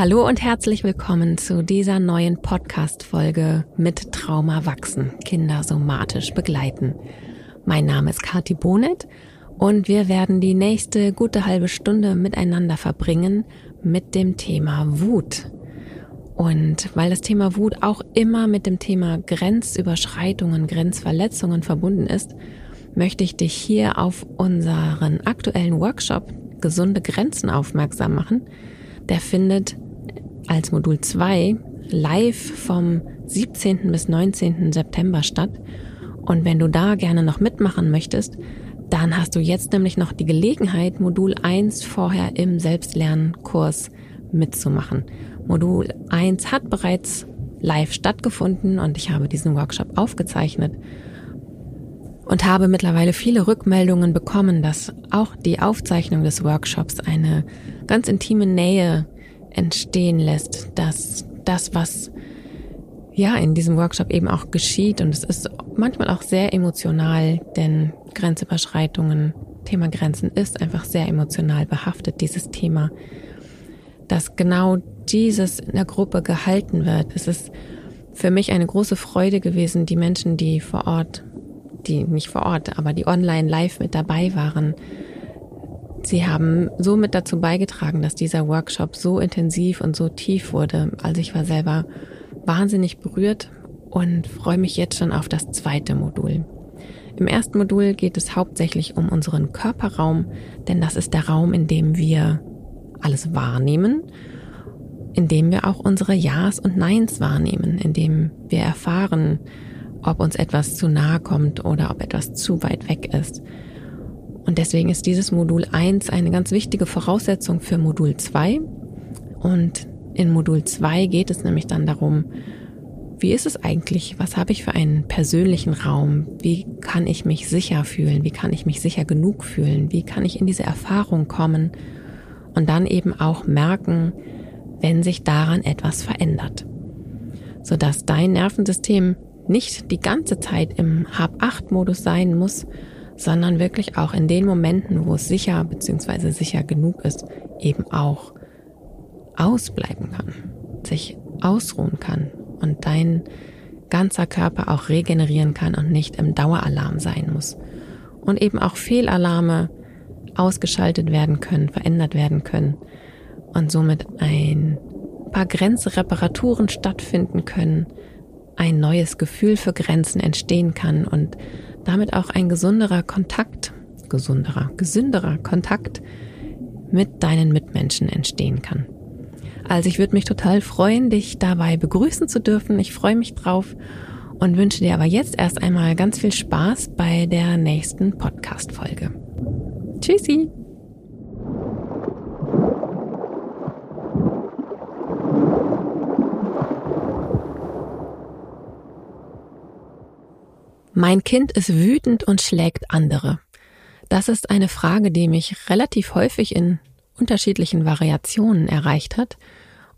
Hallo und herzlich willkommen zu dieser neuen Podcast-Folge mit Trauma wachsen, Kinder somatisch begleiten. Mein Name ist Kati Bonet und wir werden die nächste gute halbe Stunde miteinander verbringen mit dem Thema Wut. Und weil das Thema Wut auch immer mit dem Thema Grenzüberschreitungen, Grenzverletzungen verbunden ist, möchte ich dich hier auf unseren aktuellen Workshop Gesunde Grenzen aufmerksam machen. Der findet als Modul 2 live vom 17. bis 19. September statt. Und wenn du da gerne noch mitmachen möchtest, dann hast du jetzt nämlich noch die Gelegenheit, Modul 1 vorher im Selbstlernkurs mitzumachen. Modul 1 hat bereits live stattgefunden und ich habe diesen Workshop aufgezeichnet und habe mittlerweile viele Rückmeldungen bekommen, dass auch die Aufzeichnung des Workshops eine ganz intime Nähe entstehen lässt, dass das, was ja in diesem Workshop eben auch geschieht, und es ist manchmal auch sehr emotional, denn Grenzüberschreitungen, Thema Grenzen ist einfach sehr emotional behaftet, dieses Thema, dass genau dieses in der Gruppe gehalten wird. Es ist für mich eine große Freude gewesen, die Menschen, die vor Ort die nicht vor Ort, aber die online live mit dabei waren. Sie haben somit dazu beigetragen, dass dieser Workshop so intensiv und so tief wurde. Also ich war selber wahnsinnig berührt und freue mich jetzt schon auf das zweite Modul. Im ersten Modul geht es hauptsächlich um unseren Körperraum, denn das ist der Raum, in dem wir alles wahrnehmen, in dem wir auch unsere Ja's und Neins wahrnehmen, in dem wir erfahren, ob uns etwas zu nahe kommt oder ob etwas zu weit weg ist. Und deswegen ist dieses Modul 1 eine ganz wichtige Voraussetzung für Modul 2. Und in Modul 2 geht es nämlich dann darum, wie ist es eigentlich? Was habe ich für einen persönlichen Raum? Wie kann ich mich sicher fühlen? Wie kann ich mich sicher genug fühlen? Wie kann ich in diese Erfahrung kommen und dann eben auch merken, wenn sich daran etwas verändert? Sodass dein Nervensystem nicht die ganze Zeit im Hab-8-Modus sein muss, sondern wirklich auch in den Momenten, wo es sicher bzw. sicher genug ist, eben auch ausbleiben kann, sich ausruhen kann und dein ganzer Körper auch regenerieren kann und nicht im Daueralarm sein muss. Und eben auch Fehlalarme ausgeschaltet werden können, verändert werden können und somit ein paar Grenzreparaturen stattfinden können, ein neues Gefühl für Grenzen entstehen kann und damit auch ein gesunderer Kontakt, gesunderer, gesünderer Kontakt mit deinen Mitmenschen entstehen kann. Also ich würde mich total freuen, dich dabei begrüßen zu dürfen. Ich freue mich drauf und wünsche dir aber jetzt erst einmal ganz viel Spaß bei der nächsten Podcast-Folge. Tschüssi! Mein Kind ist wütend und schlägt andere. Das ist eine Frage, die mich relativ häufig in unterschiedlichen Variationen erreicht hat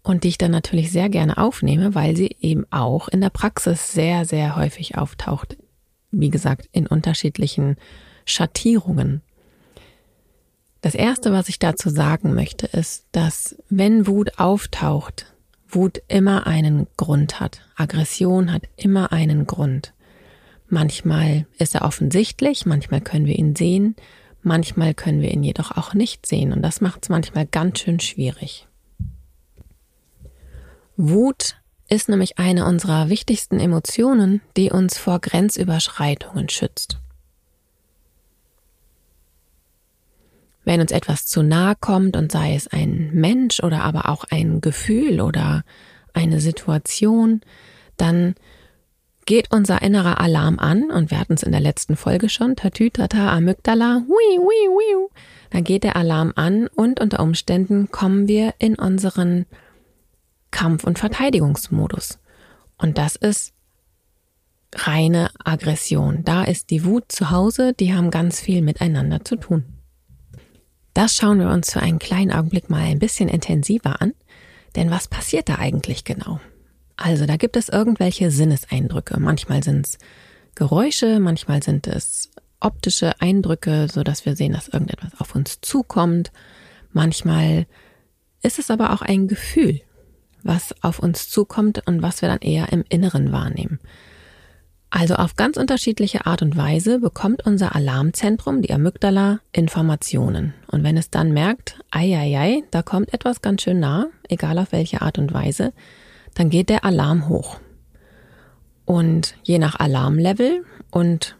und die ich dann natürlich sehr gerne aufnehme, weil sie eben auch in der Praxis sehr, sehr häufig auftaucht. Wie gesagt, in unterschiedlichen Schattierungen. Das Erste, was ich dazu sagen möchte, ist, dass wenn Wut auftaucht, Wut immer einen Grund hat. Aggression hat immer einen Grund. Manchmal ist er offensichtlich, manchmal können wir ihn sehen, manchmal können wir ihn jedoch auch nicht sehen und das macht es manchmal ganz schön schwierig. Wut ist nämlich eine unserer wichtigsten Emotionen, die uns vor Grenzüberschreitungen schützt. Wenn uns etwas zu nahe kommt und sei es ein Mensch oder aber auch ein Gefühl oder eine Situation, dann geht unser innerer Alarm an und wir hatten es in der letzten Folge schon, Tatütata, Amygdala, hui, hui, hui. Dann geht der Alarm an und unter Umständen kommen wir in unseren Kampf- und Verteidigungsmodus. Und das ist reine Aggression. Da ist die Wut zu Hause, die haben ganz viel miteinander zu tun. Das schauen wir uns für einen kleinen Augenblick mal ein bisschen intensiver an. Denn was passiert da eigentlich genau? Also da gibt es irgendwelche Sinneseindrücke. Manchmal sind es Geräusche, manchmal sind es optische Eindrücke, so dass wir sehen, dass irgendetwas auf uns zukommt. Manchmal ist es aber auch ein Gefühl. was auf uns zukommt und was wir dann eher im Inneren wahrnehmen. Also auf ganz unterschiedliche Art und Weise bekommt unser Alarmzentrum, die Amygdala, Informationen. Und wenn es dann merkt, ei, ei, ei, da kommt etwas ganz schön nah, egal auf welche Art und Weise, dann geht der Alarm hoch. Und je nach Alarmlevel und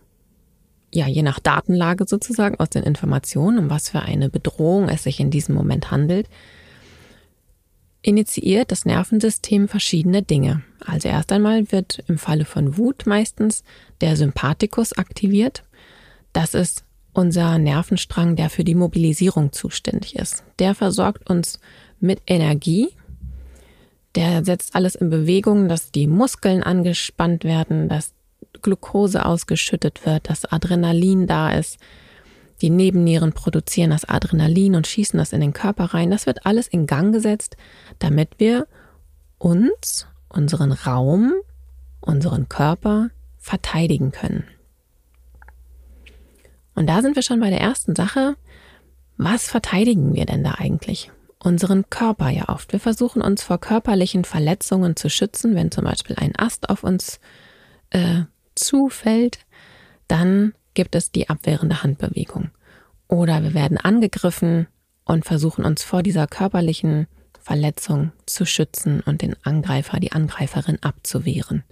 ja, je nach Datenlage sozusagen aus den Informationen, um was für eine Bedrohung es sich in diesem Moment handelt, initiiert das Nervensystem verschiedene Dinge. Also erst einmal wird im Falle von Wut meistens der Sympathikus aktiviert. Das ist unser Nervenstrang, der für die Mobilisierung zuständig ist. Der versorgt uns mit Energie. Der setzt alles in Bewegung, dass die Muskeln angespannt werden, dass Glucose ausgeschüttet wird, dass Adrenalin da ist, die Nebennieren produzieren das Adrenalin und schießen das in den Körper rein. Das wird alles in Gang gesetzt, damit wir uns, unseren Raum, unseren Körper verteidigen können. Und da sind wir schon bei der ersten Sache. Was verteidigen wir denn da eigentlich? Unseren Körper ja oft. Wir versuchen uns vor körperlichen Verletzungen zu schützen, wenn zum Beispiel ein Ast auf uns äh, zufällt, dann gibt es die abwehrende Handbewegung. Oder wir werden angegriffen und versuchen uns vor dieser körperlichen Verletzung zu schützen und den Angreifer, die Angreiferin abzuwehren.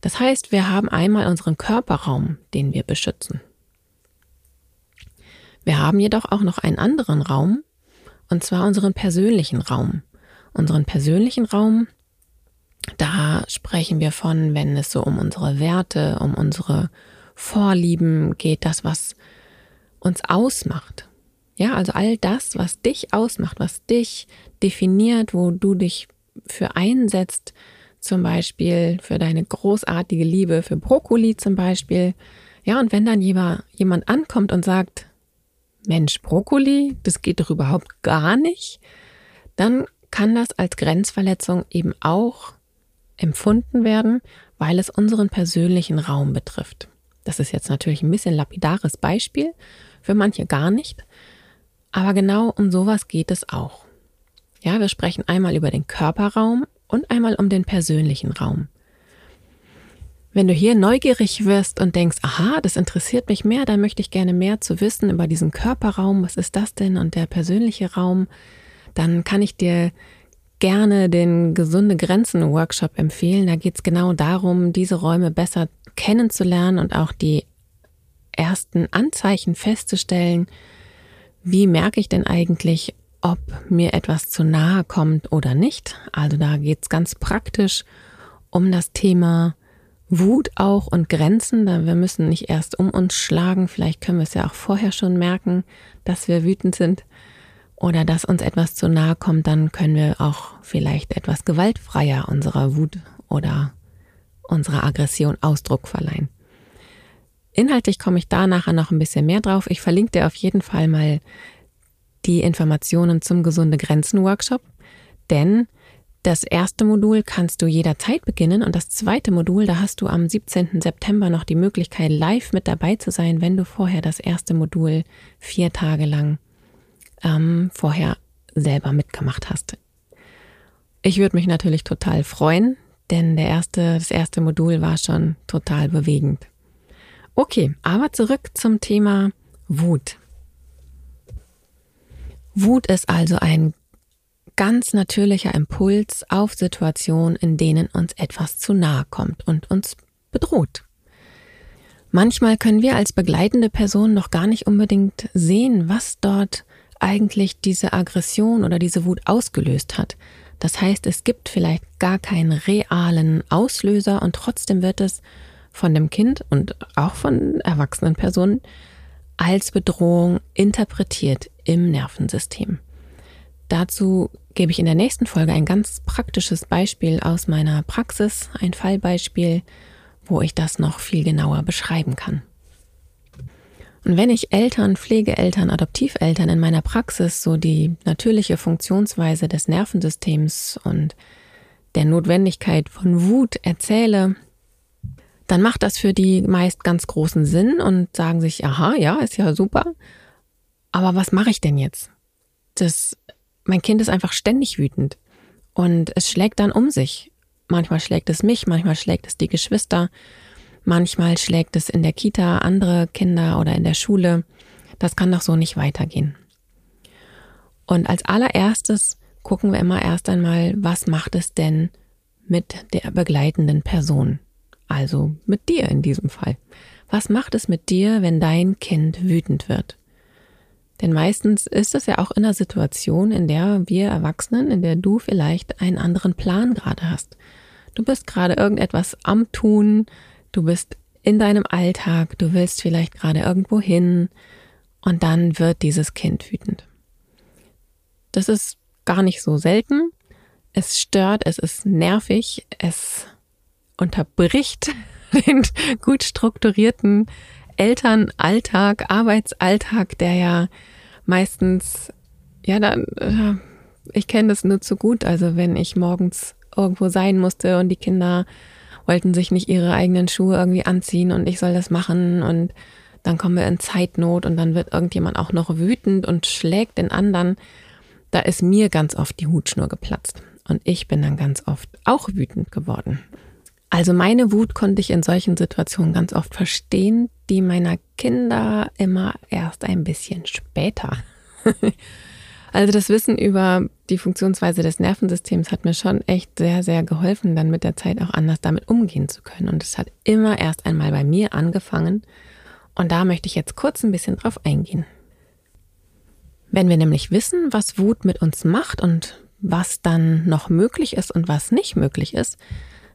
Das heißt, wir haben einmal unseren Körperraum, den wir beschützen. Wir haben jedoch auch noch einen anderen Raum, und zwar unseren persönlichen Raum. Unseren persönlichen Raum, da sprechen wir von, wenn es so um unsere Werte, um unsere Vorlieben geht, das, was uns ausmacht. Ja, also all das, was dich ausmacht, was dich definiert, wo du dich für einsetzt, zum Beispiel für deine großartige Liebe für Brokkoli zum Beispiel. Ja, und wenn dann jemand ankommt und sagt, Mensch, Brokkoli, das geht doch überhaupt gar nicht, dann kann das als Grenzverletzung eben auch empfunden werden, weil es unseren persönlichen Raum betrifft. Das ist jetzt natürlich ein bisschen lapidares Beispiel, für manche gar nicht. Aber genau um sowas geht es auch. Ja, wir sprechen einmal über den Körperraum und einmal um den persönlichen Raum. Wenn du hier neugierig wirst und denkst, aha, das interessiert mich mehr, da möchte ich gerne mehr zu wissen über diesen Körperraum, was ist das denn und der persönliche Raum, dann kann ich dir gerne den gesunde Grenzen Workshop empfehlen. Da geht es genau darum, diese Räume besser kennenzulernen und auch die ersten Anzeichen festzustellen, wie merke ich denn eigentlich, ob mir etwas zu nahe kommt oder nicht. Also da geht es ganz praktisch um das Thema Wut auch und Grenzen. Da wir müssen nicht erst um uns schlagen. Vielleicht können wir es ja auch vorher schon merken, dass wir wütend sind oder dass uns etwas zu nahe kommt. Dann können wir auch vielleicht etwas gewaltfreier unserer Wut oder unserer Aggression Ausdruck verleihen. Inhaltlich komme ich da nachher noch ein bisschen mehr drauf. Ich verlinke dir auf jeden Fall mal die Informationen zum gesunde Grenzen Workshop, denn das erste Modul kannst du jederzeit beginnen und das zweite Modul, da hast du am 17. September noch die Möglichkeit, live mit dabei zu sein, wenn du vorher das erste Modul vier Tage lang ähm, vorher selber mitgemacht hast. Ich würde mich natürlich total freuen, denn der erste, das erste Modul war schon total bewegend. Okay, aber zurück zum Thema Wut. Wut ist also ein ganz natürlicher Impuls auf Situationen, in denen uns etwas zu nahe kommt und uns bedroht. Manchmal können wir als begleitende Person noch gar nicht unbedingt sehen, was dort eigentlich diese Aggression oder diese Wut ausgelöst hat. Das heißt, es gibt vielleicht gar keinen realen Auslöser und trotzdem wird es von dem Kind und auch von erwachsenen Personen als Bedrohung interpretiert im Nervensystem. Dazu gebe ich in der nächsten Folge ein ganz praktisches Beispiel aus meiner Praxis, ein Fallbeispiel, wo ich das noch viel genauer beschreiben kann. Und wenn ich Eltern, Pflegeeltern, Adoptiveltern in meiner Praxis so die natürliche Funktionsweise des Nervensystems und der Notwendigkeit von Wut erzähle, dann macht das für die meist ganz großen Sinn und sagen sich, aha, ja, ist ja super. Aber was mache ich denn jetzt? Das, mein Kind ist einfach ständig wütend. Und es schlägt dann um sich. Manchmal schlägt es mich, manchmal schlägt es die Geschwister, manchmal schlägt es in der Kita andere Kinder oder in der Schule. Das kann doch so nicht weitergehen. Und als allererstes gucken wir immer erst einmal, was macht es denn mit der begleitenden Person? Also mit dir in diesem Fall. Was macht es mit dir, wenn dein Kind wütend wird? Denn meistens ist es ja auch in einer Situation, in der wir Erwachsenen, in der du vielleicht einen anderen Plan gerade hast. Du bist gerade irgendetwas am Tun, du bist in deinem Alltag, du willst vielleicht gerade irgendwo hin und dann wird dieses Kind wütend. Das ist gar nicht so selten. Es stört, es ist nervig, es unterbricht den gut strukturierten Elternalltag, Arbeitsalltag, der ja meistens, ja, dann, äh, ich kenne das nur zu gut. Also wenn ich morgens irgendwo sein musste und die Kinder wollten sich nicht ihre eigenen Schuhe irgendwie anziehen und ich soll das machen und dann kommen wir in Zeitnot und dann wird irgendjemand auch noch wütend und schlägt den anderen. Da ist mir ganz oft die Hutschnur geplatzt und ich bin dann ganz oft auch wütend geworden. Also meine Wut konnte ich in solchen Situationen ganz oft verstehen, die meiner Kinder immer erst ein bisschen später. also das Wissen über die Funktionsweise des Nervensystems hat mir schon echt sehr, sehr geholfen, dann mit der Zeit auch anders damit umgehen zu können. Und es hat immer erst einmal bei mir angefangen. Und da möchte ich jetzt kurz ein bisschen drauf eingehen. Wenn wir nämlich wissen, was Wut mit uns macht und was dann noch möglich ist und was nicht möglich ist,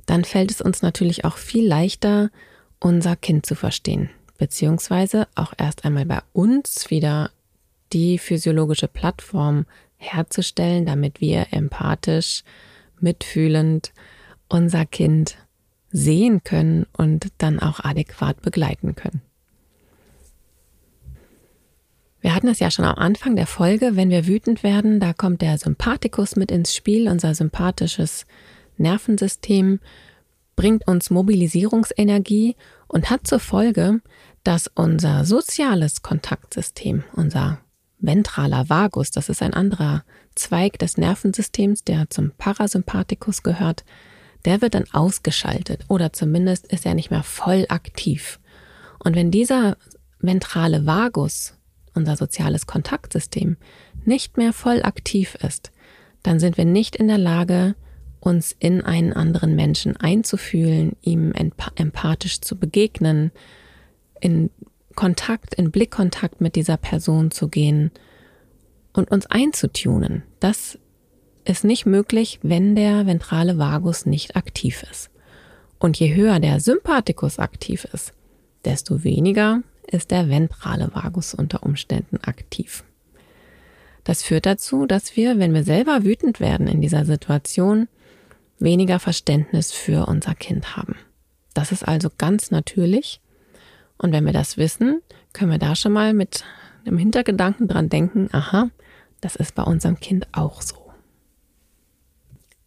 dann fällt es uns natürlich auch viel leichter, unser Kind zu verstehen, beziehungsweise auch erst einmal bei uns wieder die physiologische Plattform herzustellen, damit wir empathisch, mitfühlend unser Kind sehen können und dann auch adäquat begleiten können. Wir hatten es ja schon am Anfang der Folge, wenn wir wütend werden, da kommt der Sympathikus mit ins Spiel, unser sympathisches Nervensystem bringt uns Mobilisierungsenergie und hat zur Folge, dass unser soziales Kontaktsystem, unser ventraler Vagus, das ist ein anderer Zweig des Nervensystems, der zum Parasympathikus gehört, der wird dann ausgeschaltet oder zumindest ist er nicht mehr voll aktiv. Und wenn dieser ventrale Vagus, unser soziales Kontaktsystem, nicht mehr voll aktiv ist, dann sind wir nicht in der Lage, uns in einen anderen Menschen einzufühlen, ihm empathisch zu begegnen, in Kontakt, in Blickkontakt mit dieser Person zu gehen und uns einzutunen. Das ist nicht möglich, wenn der ventrale Vagus nicht aktiv ist. Und je höher der Sympathikus aktiv ist, desto weniger ist der ventrale Vagus unter Umständen aktiv. Das führt dazu, dass wir, wenn wir selber wütend werden in dieser Situation, weniger Verständnis für unser Kind haben. Das ist also ganz natürlich. Und wenn wir das wissen, können wir da schon mal mit einem Hintergedanken dran denken, aha, das ist bei unserem Kind auch so.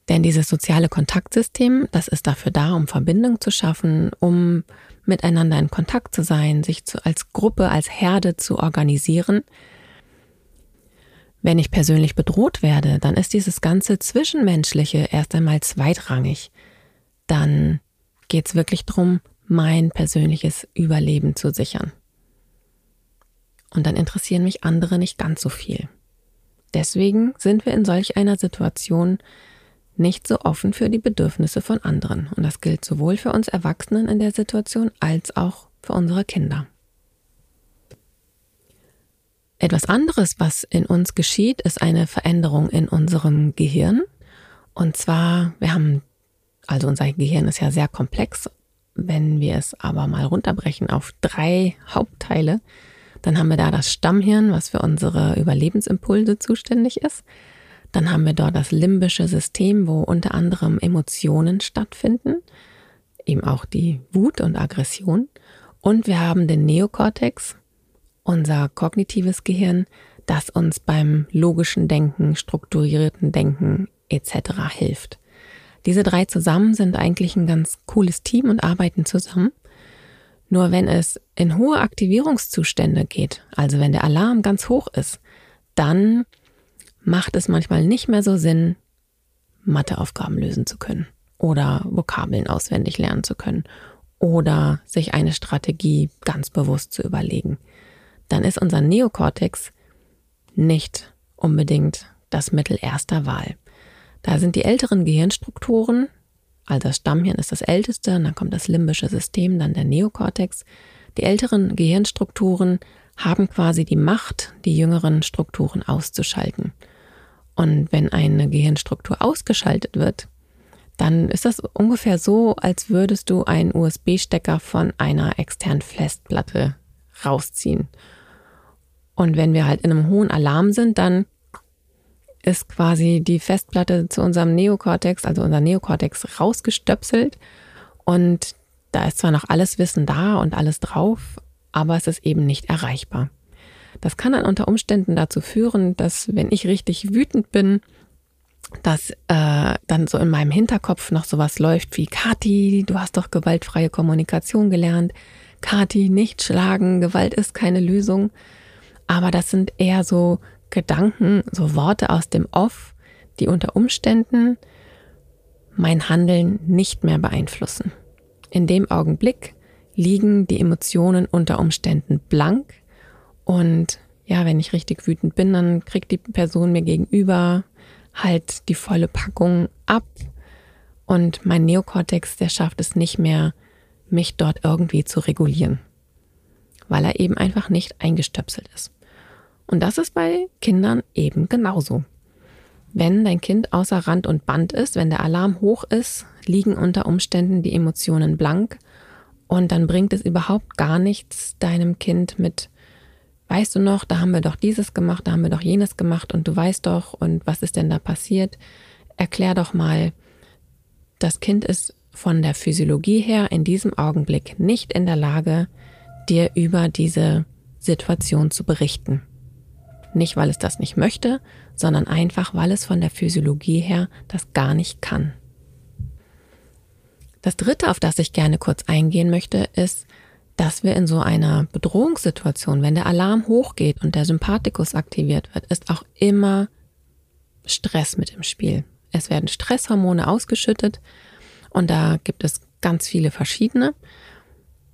Denn dieses soziale Kontaktsystem, das ist dafür da, um Verbindung zu schaffen, um miteinander in Kontakt zu sein, sich zu, als Gruppe, als Herde zu organisieren, wenn ich persönlich bedroht werde, dann ist dieses ganze Zwischenmenschliche erst einmal zweitrangig. Dann geht es wirklich darum, mein persönliches Überleben zu sichern. Und dann interessieren mich andere nicht ganz so viel. Deswegen sind wir in solch einer Situation nicht so offen für die Bedürfnisse von anderen. Und das gilt sowohl für uns Erwachsenen in der Situation als auch für unsere Kinder. Etwas anderes, was in uns geschieht, ist eine Veränderung in unserem Gehirn. Und zwar, wir haben, also unser Gehirn ist ja sehr komplex. Wenn wir es aber mal runterbrechen auf drei Hauptteile, dann haben wir da das Stammhirn, was für unsere Überlebensimpulse zuständig ist. Dann haben wir dort das limbische System, wo unter anderem Emotionen stattfinden, eben auch die Wut und Aggression. Und wir haben den Neokortex, unser kognitives Gehirn, das uns beim logischen Denken, strukturierten Denken etc. hilft. Diese drei zusammen sind eigentlich ein ganz cooles Team und arbeiten zusammen. Nur wenn es in hohe Aktivierungszustände geht, also wenn der Alarm ganz hoch ist, dann macht es manchmal nicht mehr so Sinn, Matheaufgaben lösen zu können oder Vokabeln auswendig lernen zu können oder sich eine Strategie ganz bewusst zu überlegen, dann ist unser Neokortex nicht unbedingt das Mittel erster Wahl. Da sind die älteren Gehirnstrukturen, also das Stammhirn ist das älteste, dann kommt das limbische System, dann der Neokortex. Die älteren Gehirnstrukturen haben quasi die Macht, die jüngeren Strukturen auszuschalten. Und wenn eine Gehirnstruktur ausgeschaltet wird, dann ist das ungefähr so, als würdest du einen USB-Stecker von einer externen Festplatte rausziehen. Und wenn wir halt in einem hohen Alarm sind, dann ist quasi die Festplatte zu unserem Neokortex, also unser Neokortex rausgestöpselt und da ist zwar noch alles Wissen da und alles drauf, aber es ist eben nicht erreichbar. Das kann dann unter Umständen dazu führen, dass wenn ich richtig wütend bin, dass äh, dann so in meinem Hinterkopf noch sowas läuft wie Kati, du hast doch gewaltfreie Kommunikation gelernt. Kati, nicht schlagen, Gewalt ist keine Lösung. Aber das sind eher so Gedanken, so Worte aus dem Off, die unter Umständen mein Handeln nicht mehr beeinflussen. In dem Augenblick liegen die Emotionen unter Umständen blank und ja, wenn ich richtig wütend bin, dann kriegt die Person mir gegenüber halt die volle Packung ab und mein Neokortex, der schafft es nicht mehr, mich dort irgendwie zu regulieren, weil er eben einfach nicht eingestöpselt ist. Und das ist bei Kindern eben genauso. Wenn dein Kind außer Rand und Band ist, wenn der Alarm hoch ist, liegen unter Umständen die Emotionen blank und dann bringt es überhaupt gar nichts, deinem Kind mit, weißt du noch, da haben wir doch dieses gemacht, da haben wir doch jenes gemacht und du weißt doch und was ist denn da passiert? Erklär doch mal, das Kind ist von der Physiologie her in diesem Augenblick nicht in der Lage, dir über diese Situation zu berichten. Nicht, weil es das nicht möchte, sondern einfach, weil es von der Physiologie her das gar nicht kann. Das Dritte, auf das ich gerne kurz eingehen möchte, ist, dass wir in so einer Bedrohungssituation, wenn der Alarm hochgeht und der Sympathikus aktiviert wird, ist auch immer Stress mit im Spiel. Es werden Stresshormone ausgeschüttet und da gibt es ganz viele verschiedene.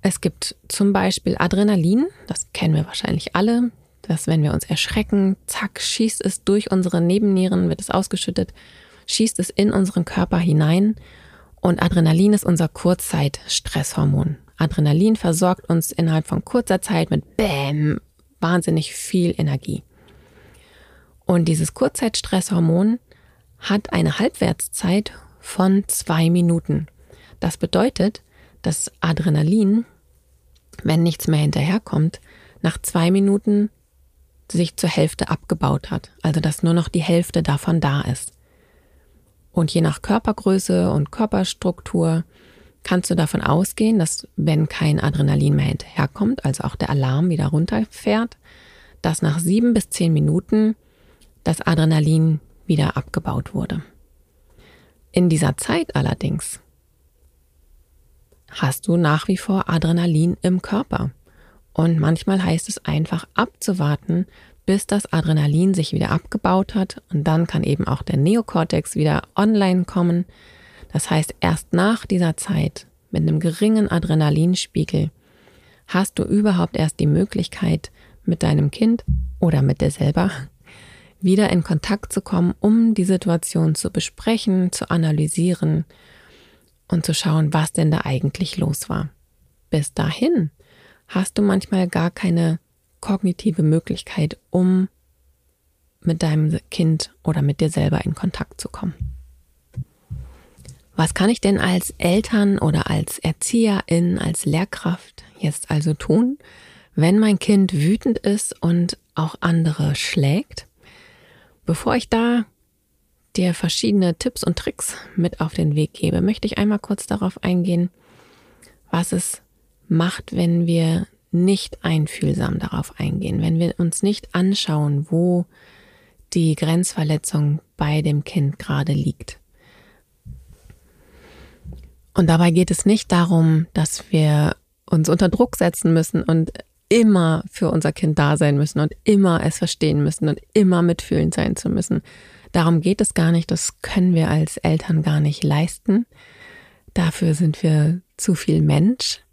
Es gibt zum Beispiel Adrenalin, das kennen wir wahrscheinlich alle dass wenn wir uns erschrecken, zack, schießt es durch unsere Nebennieren, wird es ausgeschüttet, schießt es in unseren Körper hinein und Adrenalin ist unser Kurzzeitstresshormon. Adrenalin versorgt uns innerhalb von kurzer Zeit mit Bäm, wahnsinnig viel Energie. Und dieses Kurzzeitstresshormon hat eine Halbwertszeit von zwei Minuten. Das bedeutet, dass Adrenalin, wenn nichts mehr hinterherkommt, nach zwei Minuten sich zur Hälfte abgebaut hat, also dass nur noch die Hälfte davon da ist. Und je nach Körpergröße und Körperstruktur kannst du davon ausgehen, dass wenn kein Adrenalin mehr hinterherkommt, also auch der Alarm wieder runterfährt, dass nach sieben bis zehn Minuten das Adrenalin wieder abgebaut wurde. In dieser Zeit allerdings hast du nach wie vor Adrenalin im Körper. Und manchmal heißt es einfach abzuwarten, bis das Adrenalin sich wieder abgebaut hat und dann kann eben auch der Neokortex wieder online kommen. Das heißt, erst nach dieser Zeit mit einem geringen Adrenalinspiegel hast du überhaupt erst die Möglichkeit, mit deinem Kind oder mit dir selber wieder in Kontakt zu kommen, um die Situation zu besprechen, zu analysieren und zu schauen, was denn da eigentlich los war. Bis dahin hast du manchmal gar keine kognitive Möglichkeit, um mit deinem Kind oder mit dir selber in Kontakt zu kommen. Was kann ich denn als Eltern oder als Erzieherin, als Lehrkraft jetzt also tun, wenn mein Kind wütend ist und auch andere schlägt? Bevor ich da dir verschiedene Tipps und Tricks mit auf den Weg gebe, möchte ich einmal kurz darauf eingehen, was es macht, wenn wir nicht einfühlsam darauf eingehen, wenn wir uns nicht anschauen, wo die Grenzverletzung bei dem Kind gerade liegt. Und dabei geht es nicht darum, dass wir uns unter Druck setzen müssen und immer für unser Kind da sein müssen und immer es verstehen müssen und immer mitfühlend sein zu müssen. Darum geht es gar nicht, das können wir als Eltern gar nicht leisten. Dafür sind wir zu viel Mensch.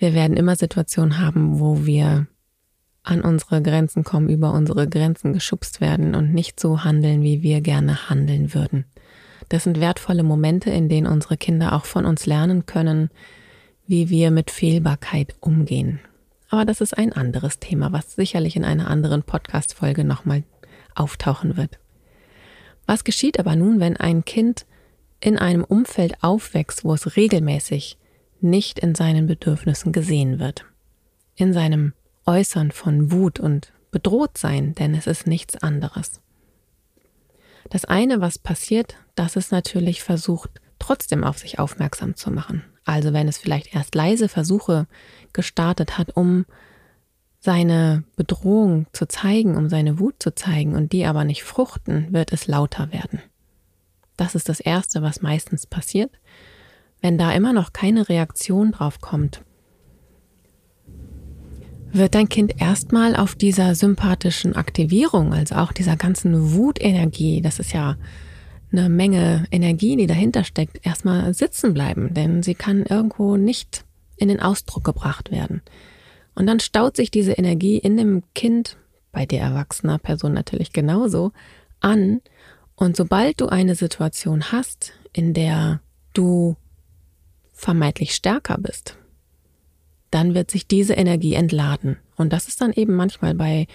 Wir werden immer Situationen haben, wo wir an unsere Grenzen kommen, über unsere Grenzen geschubst werden und nicht so handeln, wie wir gerne handeln würden. Das sind wertvolle Momente, in denen unsere Kinder auch von uns lernen können, wie wir mit Fehlbarkeit umgehen. Aber das ist ein anderes Thema, was sicherlich in einer anderen Podcast-Folge nochmal auftauchen wird. Was geschieht aber nun, wenn ein Kind in einem Umfeld aufwächst, wo es regelmäßig nicht in seinen Bedürfnissen gesehen wird? In seinem Äußern von Wut und bedroht sein, denn es ist nichts anderes. Das eine, was passiert, dass es natürlich versucht, trotzdem auf sich aufmerksam zu machen. Also wenn es vielleicht erst leise Versuche gestartet hat, um seine Bedrohung zu zeigen, um seine Wut zu zeigen und die aber nicht fruchten, wird es lauter werden. Das ist das Erste, was meistens passiert. Wenn da immer noch keine Reaktion drauf kommt, wird dein Kind erstmal auf dieser sympathischen Aktivierung, also auch dieser ganzen Wutenergie, das ist ja eine Menge Energie, die dahinter steckt, erstmal sitzen bleiben, denn sie kann irgendwo nicht in den Ausdruck gebracht werden. Und dann staut sich diese Energie in dem Kind, bei der erwachsener Person natürlich genauso, an. Und sobald du eine Situation hast, in der du vermeintlich stärker bist, dann wird sich diese Energie entladen. Und das ist dann eben manchmal bei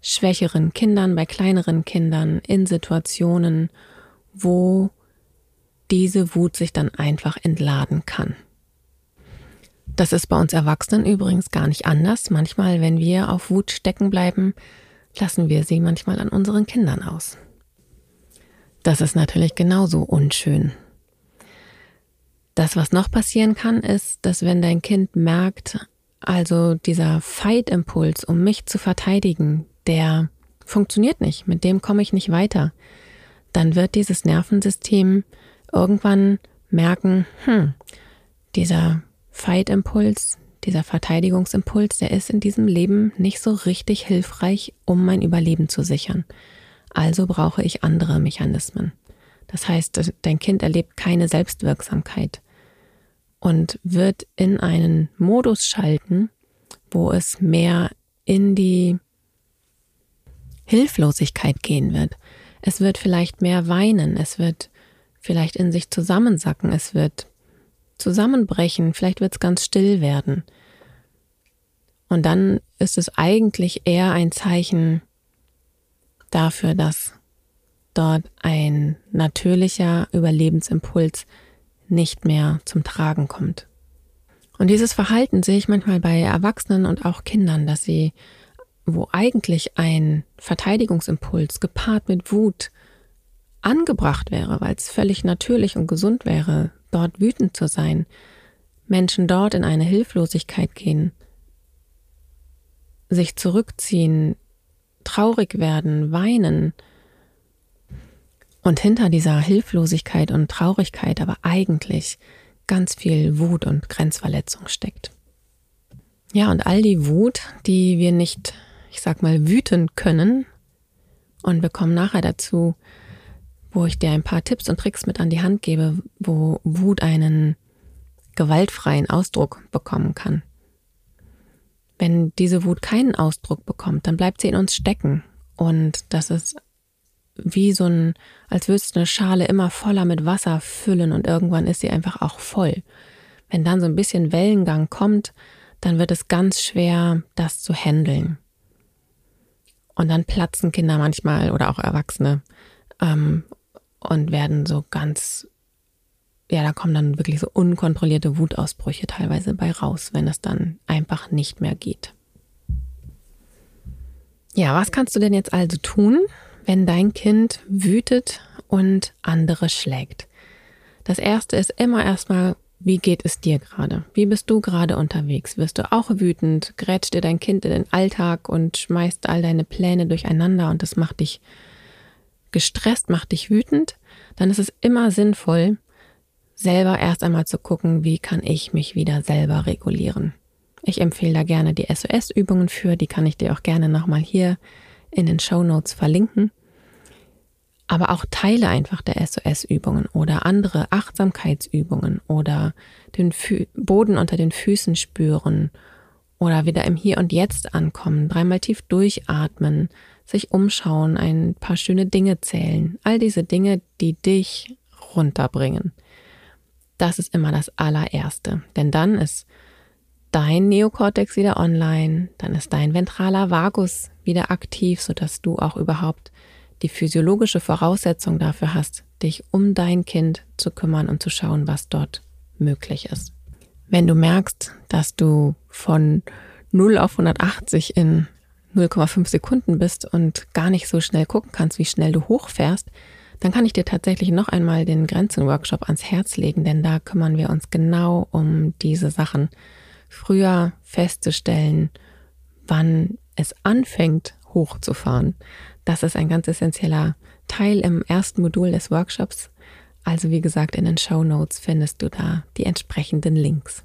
schwächeren Kindern, bei kleineren Kindern, in Situationen, wo diese Wut sich dann einfach entladen kann. Das ist bei uns Erwachsenen übrigens gar nicht anders. Manchmal, wenn wir auf Wut stecken bleiben, lassen wir sie manchmal an unseren Kindern aus. Das ist natürlich genauso unschön. Das, was noch passieren kann, ist, dass wenn dein Kind merkt, also dieser Fight-Impuls, um mich zu verteidigen, der funktioniert nicht, mit dem komme ich nicht weiter, dann wird dieses Nervensystem irgendwann merken, hm, dieser Fight-Impuls, dieser Verteidigungsimpuls, der ist in diesem Leben nicht so richtig hilfreich, um mein Überleben zu sichern. Also brauche ich andere Mechanismen. Das heißt, dein Kind erlebt keine Selbstwirksamkeit und wird in einen Modus schalten, wo es mehr in die Hilflosigkeit gehen wird. Es wird vielleicht mehr weinen, es wird vielleicht in sich zusammensacken, es wird zusammenbrechen, vielleicht wird es ganz still werden. Und dann ist es eigentlich eher ein Zeichen dafür, dass dort ein natürlicher Überlebensimpuls nicht mehr zum Tragen kommt. Und dieses Verhalten sehe ich manchmal bei Erwachsenen und auch Kindern, dass sie, wo eigentlich ein Verteidigungsimpuls gepaart mit Wut angebracht wäre, weil es völlig natürlich und gesund wäre, dort wütend zu sein, Menschen dort in eine Hilflosigkeit gehen, sich zurückziehen, traurig werden, weinen, und hinter dieser Hilflosigkeit und Traurigkeit aber eigentlich ganz viel Wut und Grenzverletzung steckt. Ja, und all die Wut, die wir nicht, ich sag mal, wüten können, und wir kommen nachher dazu, wo ich dir ein paar Tipps und Tricks mit an die Hand gebe, wo Wut einen gewaltfreien Ausdruck bekommen kann. Wenn diese Wut keinen Ausdruck bekommt, dann bleibt sie in uns stecken. Und das ist wie so ein, als würdest du eine Schale immer voller mit Wasser füllen und irgendwann ist sie einfach auch voll. Wenn dann so ein bisschen Wellengang kommt, dann wird es ganz schwer, das zu handeln. Und dann platzen Kinder manchmal oder auch Erwachsene ähm, und werden so ganz, ja, da kommen dann wirklich so unkontrollierte Wutausbrüche teilweise bei raus, wenn es dann einfach nicht mehr geht. Ja, was kannst du denn jetzt also tun, wenn dein Kind wütet und andere schlägt. Das erste ist immer erstmal, wie geht es dir gerade? Wie bist du gerade unterwegs? Wirst du auch wütend? Grätscht dir dein Kind in den Alltag und schmeißt all deine Pläne durcheinander und das macht dich gestresst, macht dich wütend? Dann ist es immer sinnvoll, selber erst einmal zu gucken, wie kann ich mich wieder selber regulieren. Ich empfehle da gerne die SOS-Übungen für, die kann ich dir auch gerne nochmal hier in den Show Notes verlinken. Aber auch Teile einfach der SOS-Übungen oder andere Achtsamkeitsübungen oder den Fü Boden unter den Füßen spüren oder wieder im Hier und Jetzt ankommen, dreimal tief durchatmen, sich umschauen, ein paar schöne Dinge zählen, all diese Dinge, die dich runterbringen. Das ist immer das allererste, denn dann ist dein Neokortex wieder online, dann ist dein ventraler Vagus wieder aktiv, sodass du auch überhaupt die physiologische Voraussetzung dafür hast, dich um dein Kind zu kümmern und zu schauen, was dort möglich ist. Wenn du merkst, dass du von 0 auf 180 in 0,5 Sekunden bist und gar nicht so schnell gucken kannst, wie schnell du hochfährst, dann kann ich dir tatsächlich noch einmal den Grenzen-Workshop ans Herz legen, denn da kümmern wir uns genau um diese Sachen. Früher festzustellen, wann es anfängt hochzufahren. Das ist ein ganz essentieller Teil im ersten Modul des Workshops. Also wie gesagt, in den Show Notes findest du da die entsprechenden Links.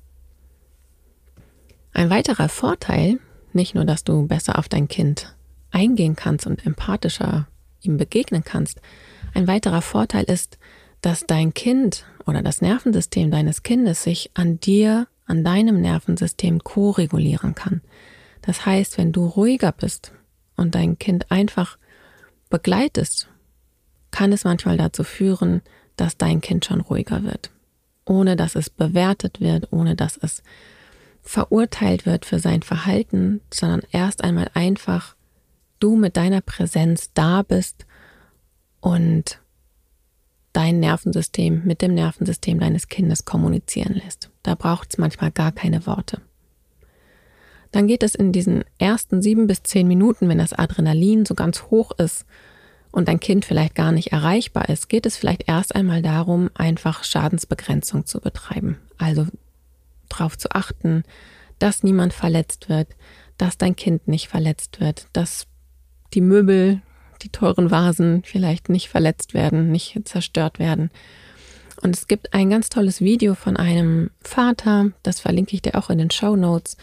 Ein weiterer Vorteil, nicht nur, dass du besser auf dein Kind eingehen kannst und empathischer ihm begegnen kannst, ein weiterer Vorteil ist, dass dein Kind oder das Nervensystem deines Kindes sich an dir, an deinem Nervensystem ko-regulieren kann. Das heißt, wenn du ruhiger bist und dein Kind einfach begleitest, kann es manchmal dazu führen, dass dein Kind schon ruhiger wird, ohne dass es bewertet wird, ohne dass es verurteilt wird für sein Verhalten, sondern erst einmal einfach du mit deiner Präsenz da bist und dein Nervensystem mit dem Nervensystem deines Kindes kommunizieren lässt. Da braucht es manchmal gar keine Worte. Dann geht es in diesen ersten sieben bis zehn Minuten, wenn das Adrenalin so ganz hoch ist und dein Kind vielleicht gar nicht erreichbar ist, geht es vielleicht erst einmal darum, einfach Schadensbegrenzung zu betreiben. Also darauf zu achten, dass niemand verletzt wird, dass dein Kind nicht verletzt wird, dass die Möbel die teuren Vasen vielleicht nicht verletzt werden, nicht zerstört werden. Und es gibt ein ganz tolles Video von einem Vater, das verlinke ich dir auch in den Show Notes,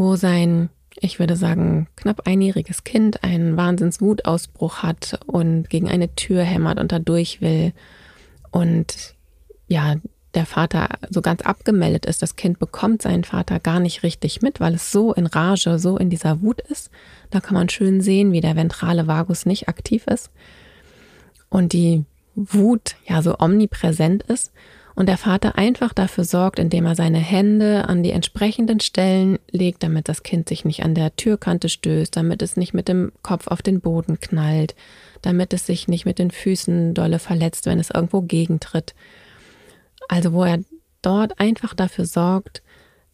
wo sein, ich würde sagen, knapp einjähriges Kind einen Wahnsinnswutausbruch hat und gegen eine Tür hämmert und da durch will. Und ja, der Vater so ganz abgemeldet ist. Das Kind bekommt seinen Vater gar nicht richtig mit, weil es so in Rage, so in dieser Wut ist. Da kann man schön sehen, wie der ventrale Vagus nicht aktiv ist und die Wut ja so omnipräsent ist und der Vater einfach dafür sorgt, indem er seine Hände an die entsprechenden Stellen legt, damit das Kind sich nicht an der Türkante stößt, damit es nicht mit dem Kopf auf den Boden knallt, damit es sich nicht mit den Füßen dolle verletzt, wenn es irgendwo gegentritt. Also wo er dort einfach dafür sorgt,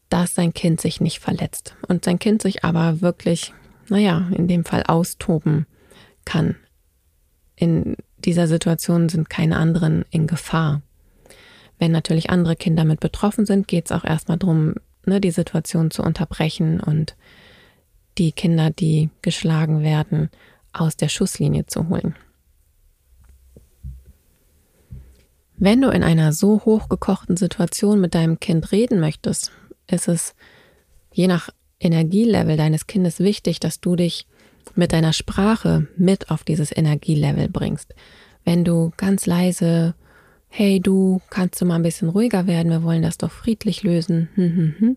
dass sein Kind sich nicht verletzt und sein Kind sich aber wirklich, naja, in dem Fall austoben kann. In dieser Situation sind keine anderen in Gefahr. Wenn natürlich andere Kinder mit betroffen sind, geht es auch erstmal darum, ne, die Situation zu unterbrechen und die Kinder, die geschlagen werden, aus der Schusslinie zu holen. Wenn du in einer so hochgekochten Situation mit deinem Kind reden möchtest, ist es je nach Energielevel deines Kindes wichtig, dass du dich mit deiner Sprache mit auf dieses Energielevel bringst. Wenn du ganz leise, hey du, kannst du mal ein bisschen ruhiger werden, wir wollen das doch friedlich lösen, hm, hm, hm,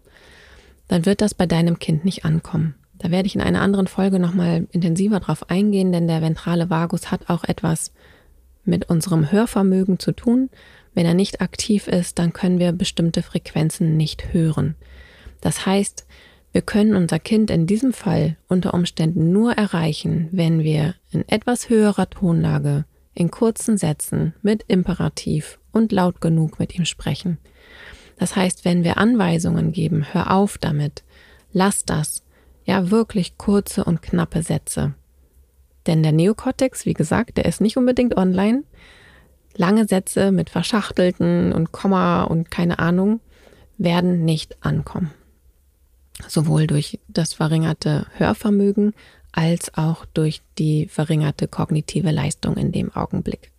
dann wird das bei deinem Kind nicht ankommen. Da werde ich in einer anderen Folge nochmal intensiver drauf eingehen, denn der ventrale Vagus hat auch etwas mit unserem Hörvermögen zu tun. Wenn er nicht aktiv ist, dann können wir bestimmte Frequenzen nicht hören. Das heißt, wir können unser Kind in diesem Fall unter Umständen nur erreichen, wenn wir in etwas höherer Tonlage, in kurzen Sätzen, mit Imperativ und laut genug mit ihm sprechen. Das heißt, wenn wir Anweisungen geben, hör auf damit, lass das, ja wirklich kurze und knappe Sätze. Denn der Neokortex, wie gesagt, der ist nicht unbedingt online. Lange Sätze mit verschachtelten und Komma und keine Ahnung werden nicht ankommen. Sowohl durch das verringerte Hörvermögen als auch durch die verringerte kognitive Leistung in dem Augenblick.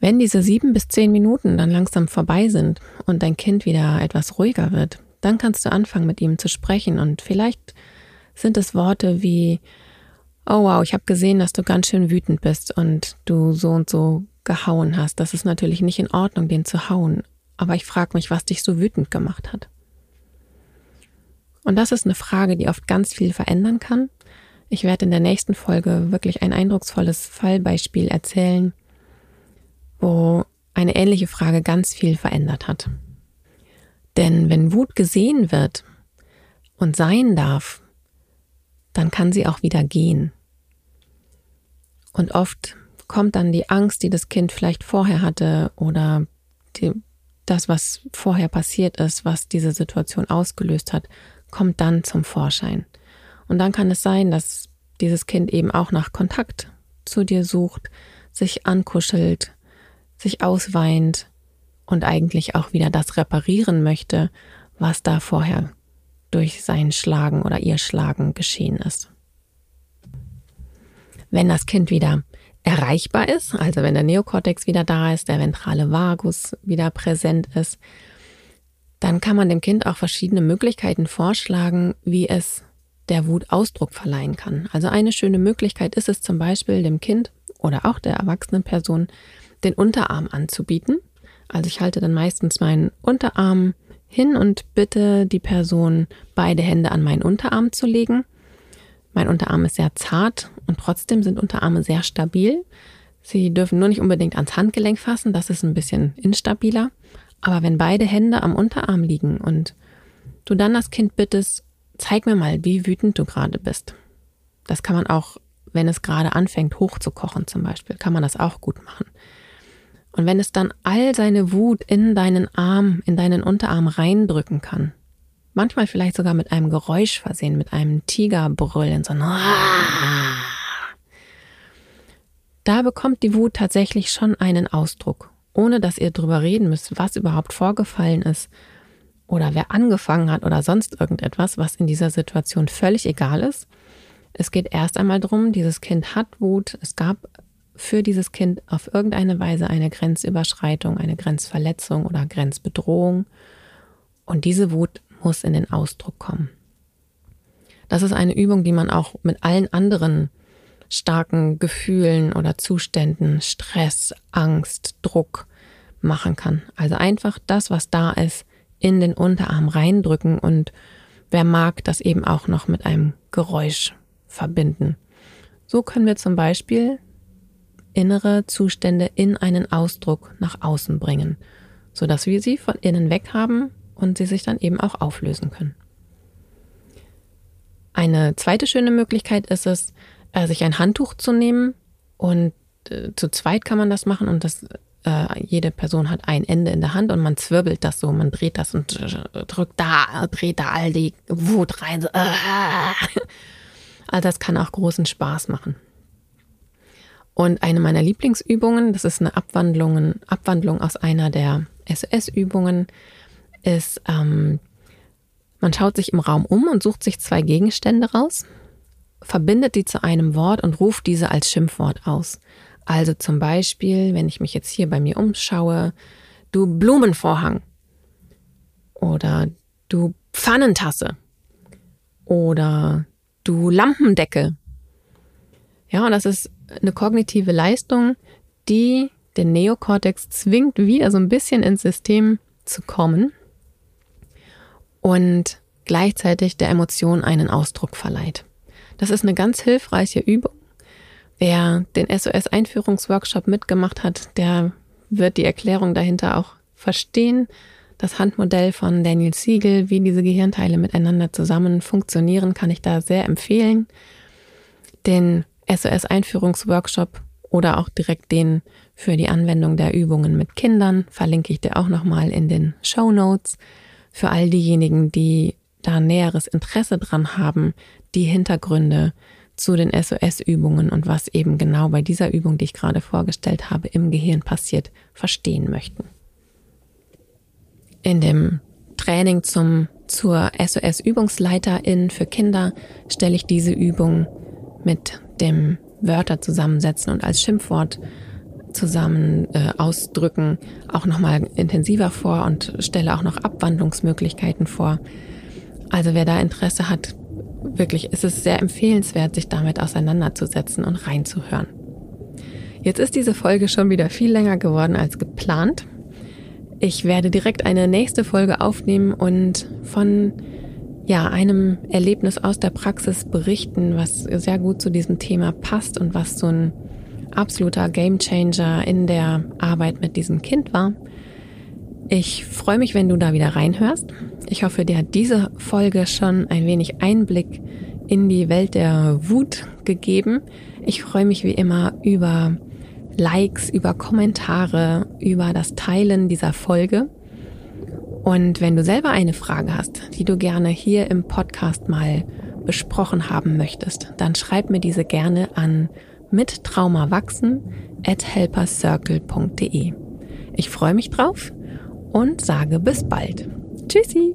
Wenn diese sieben bis zehn Minuten dann langsam vorbei sind und dein Kind wieder etwas ruhiger wird, dann kannst du anfangen, mit ihm zu sprechen und vielleicht sind es Worte wie, oh wow, ich habe gesehen, dass du ganz schön wütend bist und du so und so gehauen hast. Das ist natürlich nicht in Ordnung, den zu hauen. Aber ich frage mich, was dich so wütend gemacht hat. Und das ist eine Frage, die oft ganz viel verändern kann. Ich werde in der nächsten Folge wirklich ein eindrucksvolles Fallbeispiel erzählen, wo eine ähnliche Frage ganz viel verändert hat. Denn wenn Wut gesehen wird und sein darf, dann kann sie auch wieder gehen. Und oft kommt dann die Angst, die das Kind vielleicht vorher hatte oder die, das, was vorher passiert ist, was diese Situation ausgelöst hat, kommt dann zum Vorschein. Und dann kann es sein, dass dieses Kind eben auch nach Kontakt zu dir sucht, sich ankuschelt, sich ausweint und eigentlich auch wieder das reparieren möchte, was da vorher durch sein Schlagen oder ihr Schlagen geschehen ist. Wenn das Kind wieder erreichbar ist, also wenn der Neokortex wieder da ist, der ventrale Vagus wieder präsent ist, dann kann man dem Kind auch verschiedene Möglichkeiten vorschlagen, wie es der Wut Ausdruck verleihen kann. Also eine schöne Möglichkeit ist es zum Beispiel dem Kind oder auch der erwachsenen Person den Unterarm anzubieten. Also ich halte dann meistens meinen Unterarm hin und bitte die Person, beide Hände an meinen Unterarm zu legen. Mein Unterarm ist sehr zart und trotzdem sind Unterarme sehr stabil. Sie dürfen nur nicht unbedingt ans Handgelenk fassen, das ist ein bisschen instabiler. Aber wenn beide Hände am Unterarm liegen und du dann das Kind bittest, zeig mir mal, wie wütend du gerade bist. Das kann man auch, wenn es gerade anfängt, hochzukochen zum Beispiel, kann man das auch gut machen. Und wenn es dann all seine Wut in deinen Arm, in deinen Unterarm reindrücken kann, manchmal vielleicht sogar mit einem Geräusch versehen, mit einem Tigerbrüllen, so ein da bekommt die Wut tatsächlich schon einen Ausdruck, ohne dass ihr drüber reden müsst, was überhaupt vorgefallen ist oder wer angefangen hat oder sonst irgendetwas, was in dieser Situation völlig egal ist. Es geht erst einmal darum, dieses Kind hat Wut, es gab für dieses Kind auf irgendeine Weise eine Grenzüberschreitung, eine Grenzverletzung oder Grenzbedrohung. Und diese Wut muss in den Ausdruck kommen. Das ist eine Übung, die man auch mit allen anderen starken Gefühlen oder Zuständen, Stress, Angst, Druck machen kann. Also einfach das, was da ist, in den Unterarm reindrücken und wer mag, das eben auch noch mit einem Geräusch verbinden. So können wir zum Beispiel innere Zustände in einen Ausdruck nach außen bringen, sodass wir sie von innen weg haben und sie sich dann eben auch auflösen können. Eine zweite schöne Möglichkeit ist es, äh, sich ein Handtuch zu nehmen und äh, zu zweit kann man das machen und das äh, jede Person hat ein Ende in der Hand und man zwirbelt das so, man dreht das und äh, drückt da, dreht da all die Wut rein. So. Also das kann auch großen Spaß machen. Und eine meiner Lieblingsübungen, das ist eine Abwandlung, Abwandlung aus einer der SOS-Übungen, ist, ähm, man schaut sich im Raum um und sucht sich zwei Gegenstände raus, verbindet die zu einem Wort und ruft diese als Schimpfwort aus. Also zum Beispiel, wenn ich mich jetzt hier bei mir umschaue, du Blumenvorhang oder du Pfannentasse oder du Lampendeckel. Ja, und das ist eine kognitive Leistung, die den Neokortex zwingt, wieder so ein bisschen ins System zu kommen und gleichzeitig der Emotion einen Ausdruck verleiht. Das ist eine ganz hilfreiche Übung. Wer den SOS-Einführungsworkshop mitgemacht hat, der wird die Erklärung dahinter auch verstehen. Das Handmodell von Daniel Siegel, wie diese Gehirnteile miteinander zusammen funktionieren, kann ich da sehr empfehlen. Den SOS-Einführungsworkshop oder auch direkt den für die Anwendung der Übungen mit Kindern verlinke ich dir auch nochmal in den Show Notes. Für all diejenigen, die da näheres Interesse dran haben, die Hintergründe zu den SOS-Übungen und was eben genau bei dieser Übung, die ich gerade vorgestellt habe, im Gehirn passiert, verstehen möchten. In dem Training zum, zur SOS-Übungsleiterin für Kinder stelle ich diese Übung mit dem Wörter zusammensetzen und als Schimpfwort zusammen äh, ausdrücken auch nochmal intensiver vor und stelle auch noch Abwandlungsmöglichkeiten vor. Also wer da Interesse hat, wirklich ist es sehr empfehlenswert, sich damit auseinanderzusetzen und reinzuhören. Jetzt ist diese Folge schon wieder viel länger geworden als geplant. Ich werde direkt eine nächste Folge aufnehmen und von ja, einem Erlebnis aus der Praxis berichten, was sehr gut zu diesem Thema passt und was so ein absoluter Gamechanger in der Arbeit mit diesem Kind war. Ich freue mich, wenn du da wieder reinhörst. Ich hoffe, dir hat diese Folge schon ein wenig Einblick in die Welt der Wut gegeben. Ich freue mich wie immer über Likes, über Kommentare, über das Teilen dieser Folge. Und wenn du selber eine Frage hast, die du gerne hier im Podcast mal besprochen haben möchtest, dann schreib mir diese gerne an mittraumawachsen at helpercircle.de. Ich freue mich drauf und sage bis bald. Tschüssi!